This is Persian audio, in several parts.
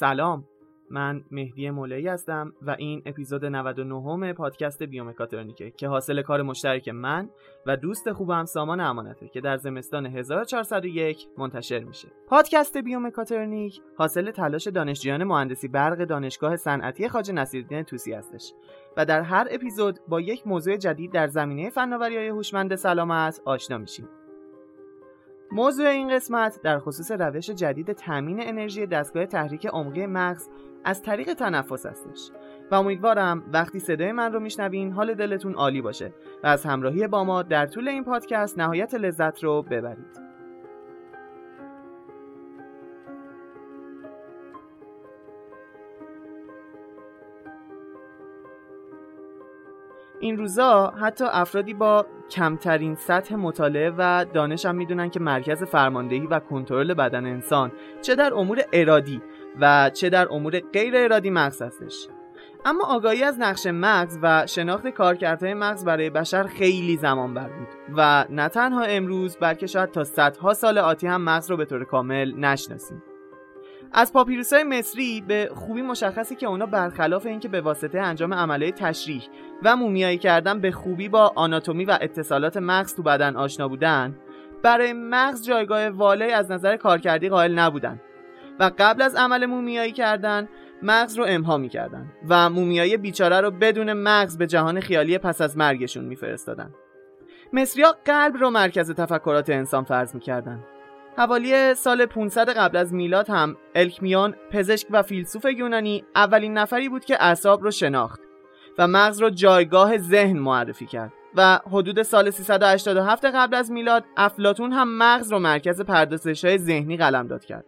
سلام من مهدی مولایی هستم و این اپیزود 99 پادکست بیومکاترونیکه که حاصل کار مشترک من و دوست خوبم سامان امانته که در زمستان 1401 منتشر میشه. پادکست بیومکاترونیک حاصل تلاش دانشجویان مهندسی برق دانشگاه صنعتی خواجه نصیرالدین توسی هستش و در هر اپیزود با یک موضوع جدید در زمینه فناوری‌های هوشمند سلامت آشنا میشیم. موضوع این قسمت در خصوص روش جدید تامین انرژی دستگاه تحریک عمقی مغز از طریق تنفس هستش. و امیدوارم وقتی صدای من رو میشنوین حال دلتون عالی باشه و از همراهی با ما در طول این پادکست نهایت لذت رو ببرید. این روزا حتی افرادی با کمترین سطح مطالعه و دانش هم می‌دونن که مرکز فرماندهی و کنترل بدن انسان چه در امور ارادی و چه در امور غیر ارادی مغز هستش. اما آگاهی از نقش مغز و شناخت کارکردهای مغز برای بشر خیلی زمان بر بود و نه تنها امروز بلکه شاید تا صدها سال آتی هم مغز رو به طور کامل نشناسیم. از پاپیروس های مصری به خوبی مشخصی که اونا برخلاف اینکه به واسطه انجام عمله تشریح و مومیایی کردن به خوبی با آناتومی و اتصالات مغز تو بدن آشنا بودن برای مغز جایگاه والایی از نظر کارکردی قائل نبودن و قبل از عمل مومیایی کردن مغز رو امها می‌کردن و مومیایی بیچاره رو بدون مغز به جهان خیالی پس از مرگشون میفرستادن. مصریا قلب رو مرکز تفکرات انسان فرض می‌کردن. حوالی سال 500 قبل از میلاد هم الکمیان پزشک و فیلسوف یونانی اولین نفری بود که اعصاب رو شناخت و مغز رو جایگاه ذهن معرفی کرد و حدود سال 387 قبل از میلاد افلاتون هم مغز رو مرکز پردازش های ذهنی قلمداد کرد.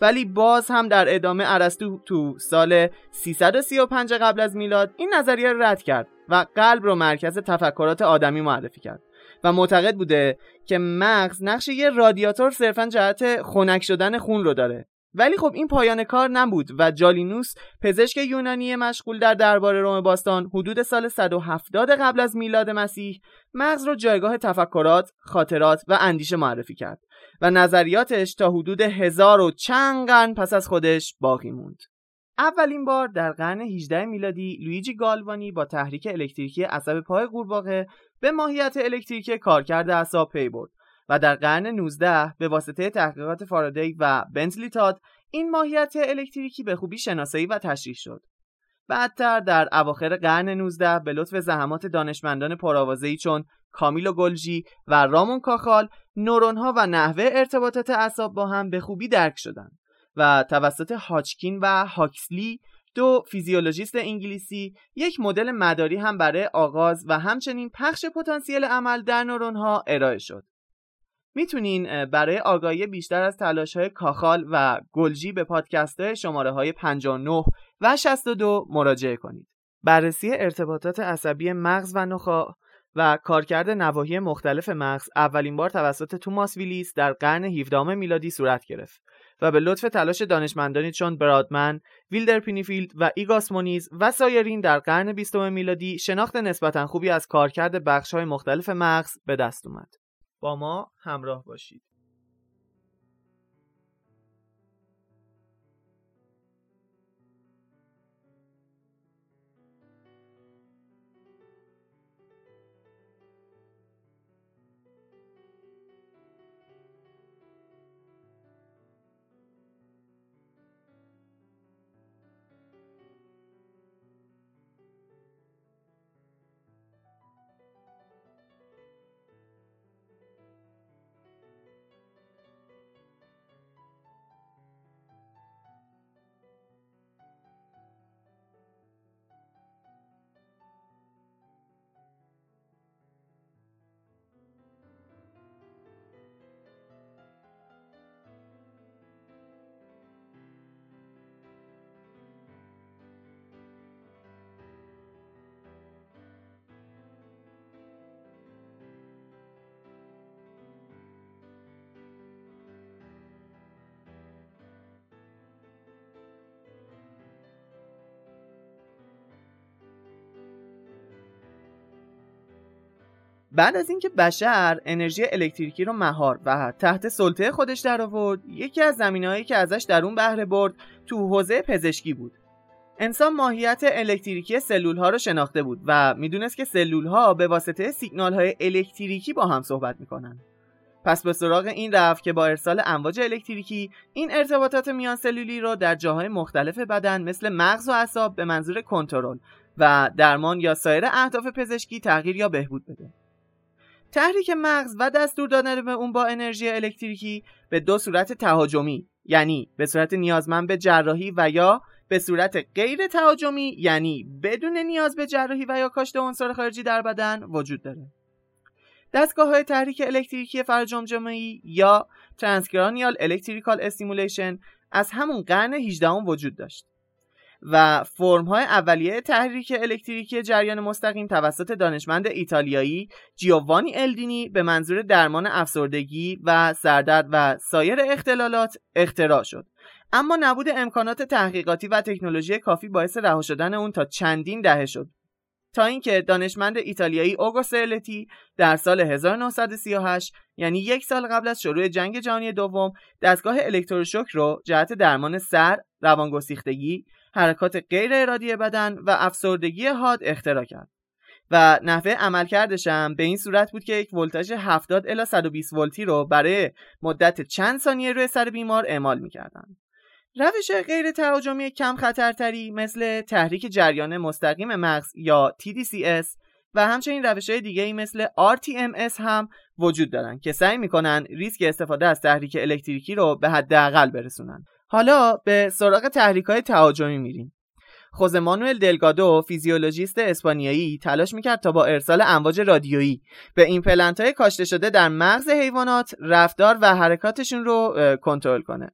ولی باز هم در ادامه ارسطو تو سال 335 قبل از میلاد این نظریه رد کرد و قلب رو مرکز تفکرات آدمی معرفی کرد. و معتقد بوده که مغز نقش یه رادیاتور صرفا جهت خنک شدن خون رو داره ولی خب این پایان کار نبود و جالینوس پزشک یونانی مشغول در دربار روم باستان حدود سال 170 قبل از میلاد مسیح مغز رو جایگاه تفکرات، خاطرات و اندیشه معرفی کرد و نظریاتش تا حدود هزار و چند قرن پس از خودش باقی موند. اولین بار در قرن 18 میلادی لویجی گالوانی با تحریک الکتریکی عصب پای قورباغه به ماهیت الکتریکی کارکرد اعصاب پی برد و در قرن 19 به واسطه تحقیقات فارادی و بنتلی تاد این ماهیت الکتریکی به خوبی شناسایی و تشریح شد. بعدتر در اواخر قرن 19 به لطف زحمات دانشمندان پرآوازه‌ای چون کامیلو گلژی و رامون کاخال نورونها و نحوه ارتباطات اعصاب با هم به خوبی درک شدند و توسط هاچکین و هاکسلی دو فیزیولوژیست انگلیسی یک مدل مداری هم برای آغاز و همچنین پخش پتانسیل عمل در نورون ها ارائه شد. می‌تونین برای آگاهی بیشتر از تلاش های کاخال و گلجی به پادکست های شماره های 59 و 62 مراجعه کنید. بررسی ارتباطات عصبی مغز و نخاع و کارکرد نواحی مختلف مغز اولین بار توسط توماس ویلیس در قرن 17 میلادی صورت گرفت و به لطف تلاش دانشمندانی چون برودمن، ویلدر پنفیلد و ایگاس مونیز و سایرین در قرن 20 میلادی شناخت نسبتا خوبی از کارکرد بخش‌های مختلف مغز به دست اومد. با ما همراه باشید. بعد از اینکه بشر انرژی الکتریکی رو مهار و تحت سلطه خودش در آورد یکی از زمینهایی که ازش در اون بهره برد تو حوزه پزشکی بود انسان ماهیت الکتریکی سلول ها رو شناخته بود و می‌دونست که سلول ها به واسطه سیگنال های الکتریکی با هم صحبت می‌کنن پس به سراغ این رفت که با ارسال امواج الکتریکی این ارتباطات میان سلولی رو در جاهای مختلف بدن مثل مغز و اعصاب به منظور کنترل و درمان یا سایر اهداف پزشکی تغییر یا بهبود بده. تحریک مغز و دستور دادن به اون با انرژی الکتریکی به دو صورت تهاجمی یعنی به صورت نیازمند به جراحی و یا به صورت غیر تهاجمی یعنی بدون نیاز به جراحی و یا کاشت عنصر خارجی در بدن وجود داره. دستگاه های تحریک الکتریکی فراجمجمه‌ای یا transcranial electrical stimulation از همون قرن 18 وجود داشت و فرم های اولیه تحریک الکتریکی جریان مستقیم توسط دانشمند ایتالیایی جیووانی الدینی به منظور درمان افسردگی و سردرد و سایر اختلالات اختراع شد. اما نبود امکانات تحقیقاتی و تکنولوژی کافی باعث رها شدن اون تا چندین دهه شد. تا اینکه دانشمند ایتالیایی اوگو سرلتی در سال 1938 یعنی یک سال قبل از شروع جنگ جهانی دوم دستگاه الکتروشوک رو جهت درمان سر، روانگسیختگی، حرکات غیر ارادی بدن و افسردگی حاد اختراع کرد. و نحوه عملکردش هم به این صورت بود که یک ولتاژ 70 الی 120 ولتی رو برای مدت چند ثانیه روی سر بیمار اعمال می‌کردند. روش غیر تهاجمی کم خطرتری مثل تحریک جریان مستقیم مغز یا TDCS و همچنین روش های دیگه ای مثل RTMS هم وجود دارن که سعی می‌کنن ریسک استفاده از تحریک الکتریکی رو به حداقل برسونن. حالا به سراغ تحریک های تهاجمی میریم. خوزه مانوئل دلگادو فیزیولوژیست اسپانیایی تلاش می‌کرد تا با ارسال امواج رادیویی به این پلنت های کاشته شده در مغز حیوانات رفتار و حرکاتشون رو کنترل کنه.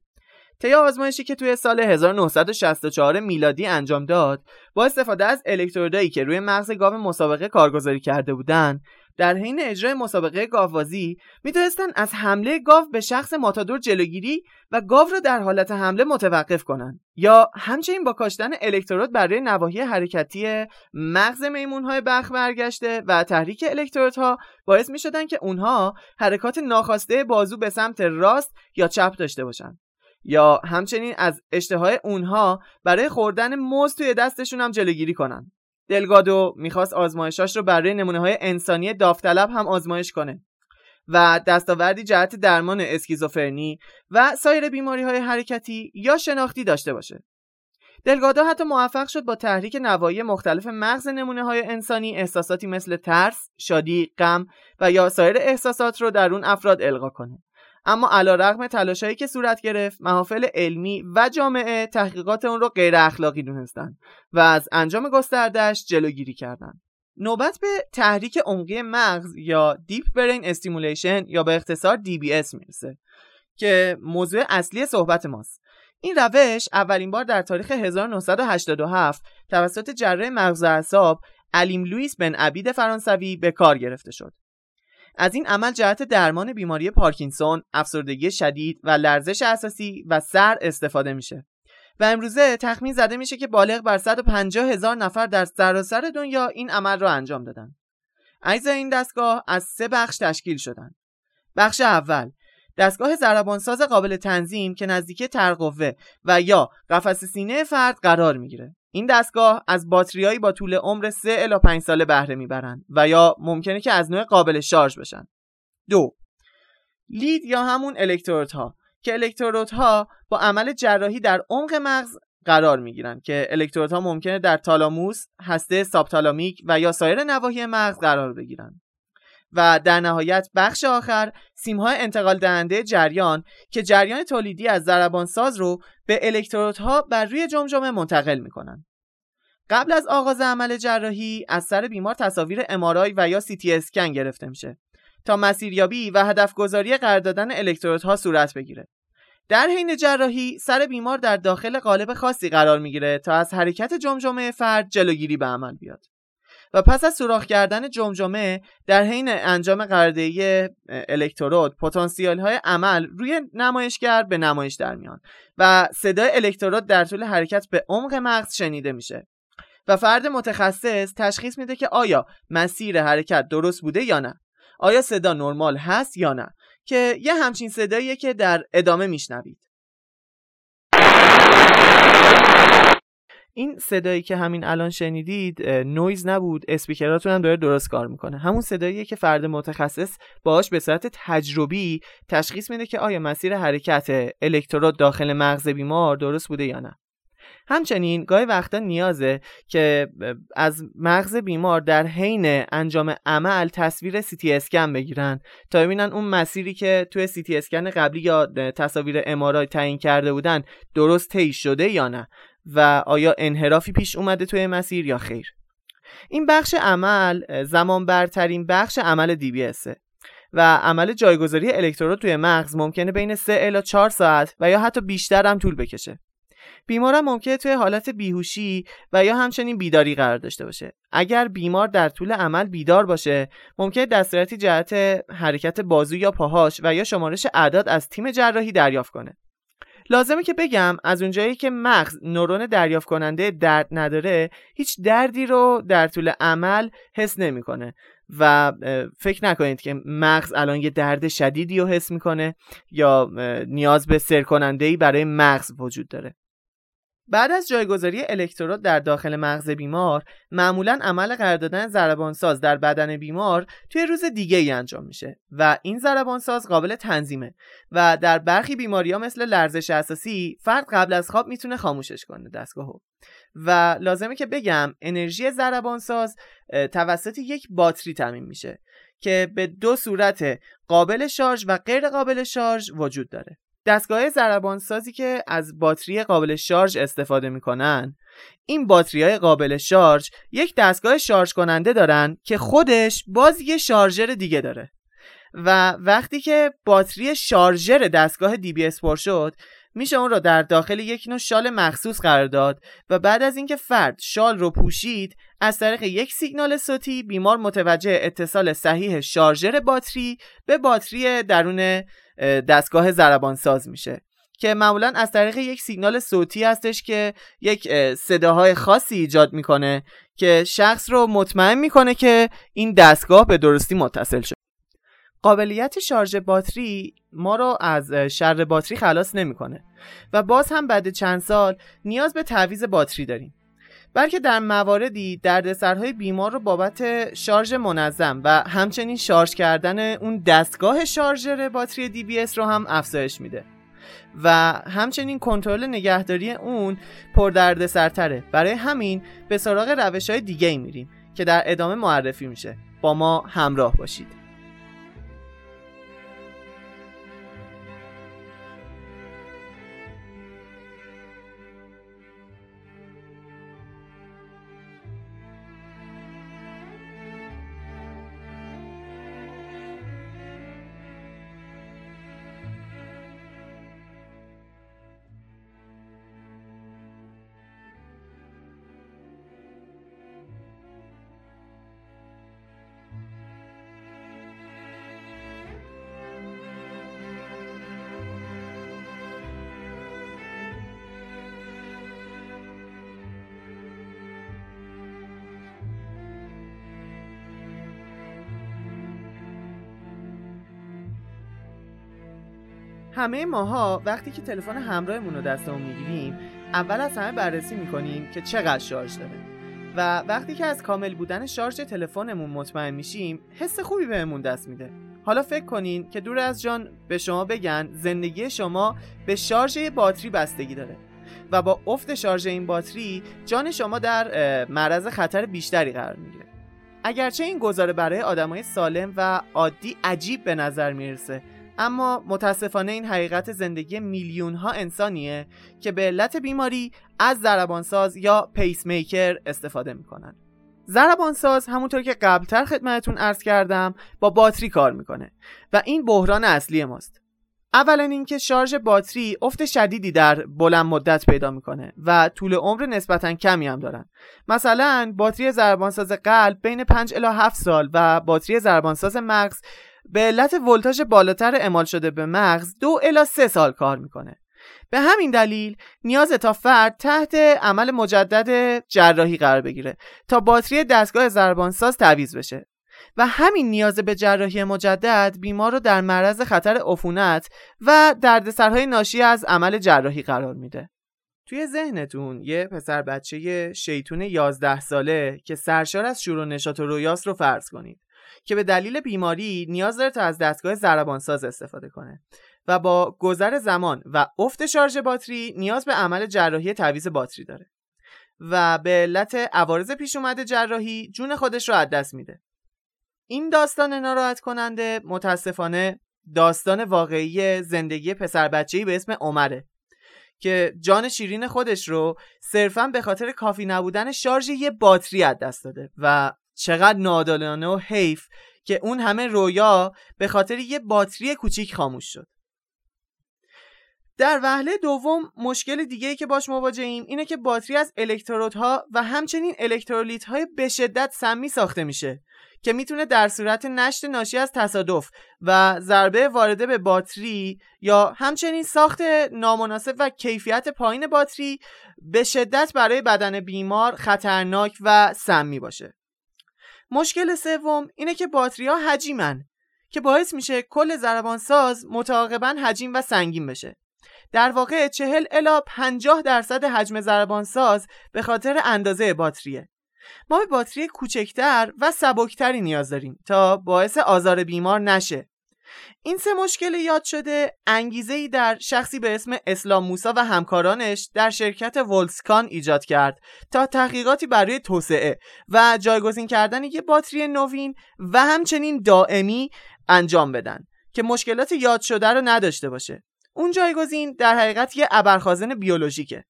طی آزمایشی که توی سال 1964 میلادی انجام داد با استفاده از الکترودایی که روی مغز گاو مسابقه کارگذاری کرده بودند در حین اجرای مسابقه گاوبازی می‌تونستن از حمله گاو به شخص ماتادور جلوگیری و گاو را در حالت حمله متوقف کنند یا همچنین با کاشتن الکترود برای نواحی حرکتی مغز میمونهای بخ برگشته و تحریک الکترودها باعث می که اونها حرکات ناخواسته بازو به سمت راست یا چپ داشته باشند یا همچنین از اشتهای اونها برای خوردن موز توی دستشون هم جلوگیری کنن. دلگادو می‌خواست آزمایشاش رو برای نمونه های انسانی داوطلب هم آزمایش کنه و دستاوردی جهت درمان اسکیزوفرنی و سایر بیماری های حرکتی یا شناختی داشته باشه دلگادو حتی موفق شد با تحریک نوایی مختلف مغز نمونه های انسانی احساساتی مثل ترس، شادی، غم و یا سایر احساسات رو در اون افراد القا کنه. اما علا رقم تلاشایی که صورت گرفت محافل علمی و جامعه تحقیقات اون رو غیر اخلاقی دونستن و از انجام گستردش جلوگیری کردند. نوبت به تحریک عمقی مغز یا deep brain stimulation یا به اختصار DBS می‌رسه که موضوع اصلی صحبت ماست این روش اولین بار در تاریخ 1987 توسط جراح مغز اعصاب آلیم لوئیس بن عبید فرانسوی به کار گرفته شد از این عمل جهت درمان بیماری پارکینسون، افسردگی شدید و لرزش اساسی و صرع استفاده میشه. و امروزه تخمین زده میشه که بالغ بر 150 هزار نفر در سراسر دنیا این عمل را انجام دادن. اجزای این دستگاه از سه بخش تشکیل شدن. بخش اول دستگاه ضربانساز قابل تنظیم که نزدیکی ترقوه و یا قفس سینه فرد قرار می‌گیره. این دستگاه از باتریایی با طول عمر 3 الی 5 ساله بهره می‌برند و یا ممکنه که از نوع قابل شارژ بشن. دو لید یا همون الکترودها که الکترودها با عمل جراحی در عمق مغز قرار می گیرن که الکترودها ممکنه در تالاموس، هسته سابتالامیک و یا سایر نواحی مغز قرار بگیرن. و در نهایت بخش آخر سیمهای انتقال دهنده جریان که جریان تولیدی از ضربان ساز رو به الکترودها بر روی جمجمه منتقل می‌کنن. قبل از آغاز عمل جراحی از سر بیمار تصاویر امارای و یا تی اسکن گرفته میشه تا مسیریابی و هدف گذاری قرار دادن الکترودها صورت بگیره. در حین جراحی سر بیمار در داخل قالب خاصی قرار می‌گیره تا از حرکت جمجمه فرد جلوگیری به عمل بیاد. و پس از سوراخ کردن جمجمه در حین انجام قراردهی الکترود پتانسیل های عمل روی نمایشگر به نمایش در میان و صدای الکترود در طول حرکت به عمق مغز شنیده میشه. و فرد متخصص تشخیص میده که آیا مسیر حرکت درست بوده یا نه. آیا صدا نرمال هست یا نه که یه همچین صداییه که در ادامه میشنوید. این صدایی که همین الان شنیدید نویز نبود اسپیکراتون هم داره درست کار می‌کنه. همون صداییه که فرد متخصص باهاش به صورت تجربی تشخیص میده که آیا مسیر حرکت الکترود داخل مغز بیمار درست بوده یا نه. همچنین گاهی وقتا نیازه که از مغز بیمار در حین انجام عمل تصویر سی اسکن بگیرن. تا ببینن اون مسیری که توی سی اسکن قبلی یا تصاویر امارای تعیین کرده بودن درست طی شده یا نه. و آیا انحرافی پیش اومده توی مسیر یا خیر؟ این بخش عمل زمان برترین بخش عمل بی و عمل جایگذاری الکترود توی مغز ممکنه بین 3 الی 4 ساعت و یا حتی بیشتر هم طول بکشه. بیمارم ممکنه توی حالت بیهوشی و یا همچنین بیداری قرار داشته باشه. اگر بیمار در طول عمل بیدار باشه ممکنه دستوراتی جهت حرکت بازو یا پاهاش و یا شمارش اعداد از تیم جراحی دریافت کنه. لازمه که بگم از اونجایی که مغز نورون دریافت کننده درد نداره هیچ دردی رو در طول عمل حس نمی‌کنه. و فکر نکنید که مغز الان یه درد شدیدی رو حس می‌کنه یا نیاز به سر کننده برای مغز وجود داره. بعد از جایگذاری الکترود در داخل مغز بیمار معمولا عمل قرار دادن ضربانساز در بدن بیمار توی روز دیگه ای انجام میشه و این ضربانساز قابل تنظیمه و در برخی بیماری ها مثل لرزش اساسی فرد قبل از خواب می‌تونه خاموشش کنه دستگاهو. و لازمه که بگم انرژی ضربانساز توسط یک باتری تامین میشه که به دو صورت قابل شارژ و غیر قابل شارژ وجود داره. دستگاه ضربان سازی که از باتری قابل شارژ استفاده می‌کنن. این باتری های قابل شارژ یک دستگاه شارژ کننده دارن که خودش باز یه شارژر دیگه داره. و وقتی که باتری شارژر دستگاه DBS پر شد میشه اون رو در داخل یک نوع شال مخصوص قرار داد و بعد از اینکه فرد شال رو پوشید از طریق یک سیگنال صوتی بیمار متوجه اتصال صحیح شارژر باتری به باتری درون دستگاه ضربان ساز میشه که معمولا از طریق یک سیگنال صوتی هستش که یک صداهای خاصی ایجاد می‌کنه که شخص رو مطمئن می‌کنه که این دستگاه به درستی متصل شد قابلیت شارژ باتری ما رو از شر باتری خلاص نمی‌کنه. و باز هم بعد چند سال نیاز به تعویض باتری داریم. بلکه در مواردی دردسرهای بیمار رو بابت شارژ منظم و همچنین شارژ کردن اون دستگاه شارژر باتری دی بی اس رو هم افزایش میده. و همچنین کنترل نگهداری اون پر دردسرتره برای همین به سراغ روش های دیگه ای میریم که در ادامه معرفی میشه. با ما همراه باشید. همه ماها وقتی که تلفن همراهمون رو دستمون می‌گیریم اول از همه بررسی می‌کنیم که چقدر شارژ داره. و وقتی که از کامل بودن شارژ تلفنمون مطمئن میشیم حس خوبی بهمون دست میده. حالا فکر کنین که دور از جان به شما بگن زندگی شما به شارژ باتری بستگی داره و با افت شارژ این باتری جان شما در معرض خطر بیشتری قرار می‌گیره. اگرچه این گزاره برای آدمای سالم و عادی عجیب به نظر می‌رسه اما متاسفانه این حقیقت زندگی میلیون ها انسانیه که به علت بیماری از ضربانساز یا پیس میکر استفاده می‌کنن. ضربانساز همونطور که قبلتر خدمتتون عرض کردم با باتری کار می‌کنه و این بحران اصلی ماست. اولا اینکه شارژ باتری افت شدیدی در بلند مدت پیدا می‌کنه و طول عمر نسبتا کمی هم دارن. مثلا باتری ضربانساز قلب بین 5 الی 7 سال و باتری ضربانساز مغز به علت ولتاژ بالاتر اعمال شده به مغز دو الا سه سال کار می‌کنه. به همین دلیل نیاز تا فرد تحت عمل مجدد جراحی قرار بگیره تا باتری دستگاه ضربانساز تعویض بشه. و همین نیاز به جراحی مجدد بیمار رو در معرض خطر عفونت و دردسرهای ناشی از عمل جراحی قرار میده. توی ذهنتون یه پسر بچه شیطون 11 ساله که سرشار از شور و نشاط و رویاست رو فرض کنید. که به دلیل بیماری نیاز داره تا از دستگاه ضربانساز استفاده کنه. و با گذر زمان و افت شارژ باتری نیاز به عمل جراحی تعویض باتری داره. و به علت عوارض پیش اومده جراحی جون خودش رو از دست میده. این داستان ناراحت کننده متاسفانه داستان واقعی زندگی پسر بچه‌ای به اسم عمره که جان شیرین خودش رو صرفا به خاطر کافی نبودن شارژ یه باتری از دست داده و چقدر نادالانه و حیف که اون همه رویا به خاطر یه باتری کوچیک خاموش شد. در وهله دوم مشکل دیگه ای که باش مواجهیم اینه که باتری از الکترودها و همچنین الکترولیت های به شدت سمی ساخته میشه که می‌تونه در صورت نشت ناشی از تصادف و ضربه وارده به باتری یا همچنین ساخت نامناسب و کیفیت پایین باتری به شدت برای بدن بیمار خطرناک و سمی باشه. مشکل سوم اینه که باتری ها حجیمن که باعث میشه کل ضربان ساز متعاقبا حجیم و سنگین بشه. در واقع 40 الا 50 درصد حجم ضربان ساز به خاطر اندازه باتریه. ما به باتری کوچکتر و سبکتری نیاز داریم تا باعث آزار بیمار نشه. این سه مشکل یاد شده انگیزه ای در شخصی به اسم اسلام موسا و همکارانش در شرکت ولسکان ایجاد کرد تا تحقیقاتی برای توسعه و جایگزین کردن یک باتری نوین و همچنین دائمی انجام بدن که مشکلات یاد شده رو نداشته باشه. اون جایگزین در حقیقت یه ابرخازن بیولوژیکه.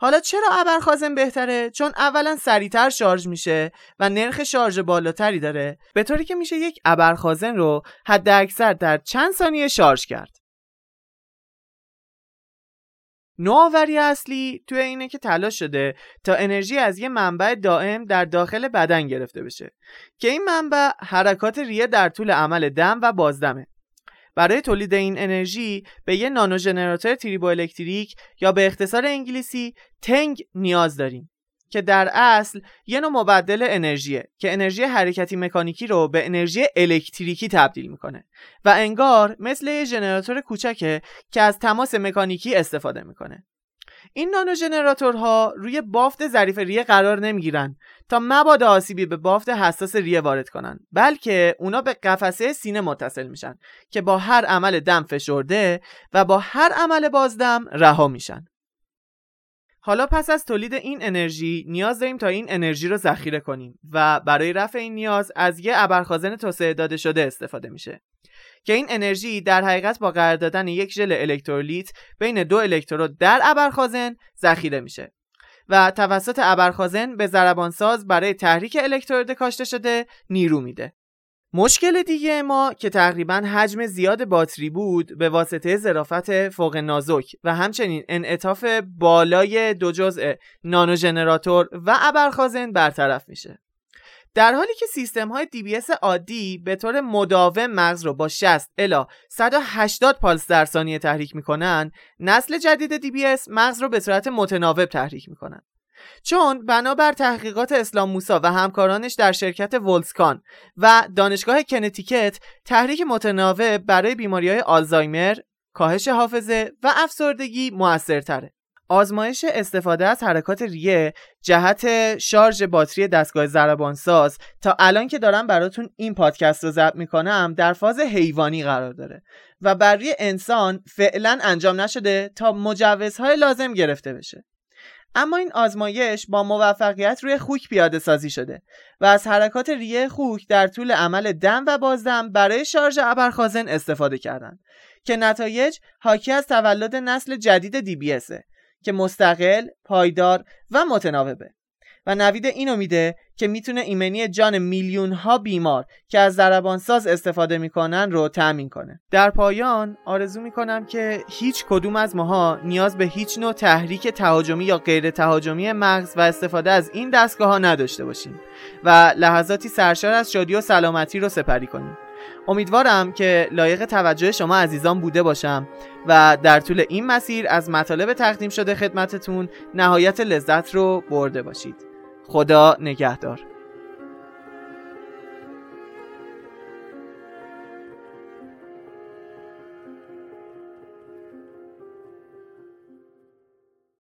حالا چرا ابرخازن بهتره؟ چون اولا سریعتر شارژ میشه و نرخ شارژ بالاتری داره. به طوری که میشه یک ابرخازن رو حد اکثر در چند ثانیه شارژ کرد. نوآوری اصلی توی اینه که تلاش شده تا انرژی از یه منبع دائم در داخل بدن گرفته بشه. که این منبع حرکات ریه در طول عمل دم و بازدمه. برای تولید این انرژی به یه نانو ژنراتور تریبو الکتریک یا به اختصار انگلیسی تنگ نیاز داریم که در اصل یه نوع مبدل انرژیه که انرژی حرکتی مکانیکی رو به انرژی الکتریکی تبدیل می‌کنه و انگار مثل یه ژنراتور کوچکه که از تماس مکانیکی استفاده می‌کنه. این نانو ژنراتورها روی بافت ظریف ریه قرار نمی‌گیرن تا مبادا آسیبی به بافت حساس ریه وارد کنن بلکه اونا به قفسه سینه متصل میشن که با هر عمل دم فشرده و با هر عمل بازدم رها میشن. حالا پس از تولید این انرژی نیاز داریم تا این انرژی رو ذخیره کنیم و برای رفع این نیاز از یه ابرخازن توسعه داده شده استفاده میشه. که این انرژی در حقیقت با قرار دادن یک ژل الکترولیت بین دو الکترود در ابرخازن ذخیره میشه و توسط ابرخازن به ضربانساز برای تحریک الکترود کاشته شده نیرو میده. مشکل دیگه ما که تقریبا حجم زیاد باتری بود به واسطه ظرافت فوق نازک و همچنین انعطاف بالای دو جزء نانو ژنراتور و ابرخازن برطرف میشه. در حالی که سیستم های DBS عادی به طور مداوم مغز رو با 60 الا 180 پالس در ثانیه تحریک می‌کنن نسل جدید DBS مغز رو به صورت متناوب تحریک می‌کنن چون بنابر تحقیقات اسلام موسا و همکارانش در شرکت ولسکان و دانشگاه کنتیکت تحریک متناوب برای بیماری های آلزایمر، کاهش حافظه و افسردگی موثرتره. آزمایش استفاده از حرکات ریه جهت شارژ باتری دستگاه ضربان ساز تا الان که دارم براتون این پادکست رو ضبط می‌کنم در فاز حیوانی قرار داره و بر روی انسان فعلا انجام نشده تا مجوزهای لازم گرفته بشه. اما این آزمایش با موفقیت روی خوک پیاده سازی شده و از حرکات ریه خوک در طول عمل دم و بازدم برای شارژ ابرخازن استفاده کردند که نتایج حاکی از تولد نسل جدید DBSه که مستقل، پایدار و متناوبه. و نوید اینو میده که می‌تونه ایمنی جان میلیون ها بیمار که از ساز استفاده می‌کنن رو تأمین کنه. در پایان آرزو می‌کنم که هیچ کدوم از ماها نیاز به هیچ نوع تحریک تهاجمی یا غیر تهاجمی مغز و استفاده از این دستگاه ها نداشته باشیم و لحظاتی سرشار از شادی و سلامتی رو سپری کنیم. امیدوارم که لایق توجه شما عزیزان بوده باشم و در طول این مسیر از مطالب تقدیم شده خدمتتون نهایت لذت رو برده باشید. خدا نگهدار.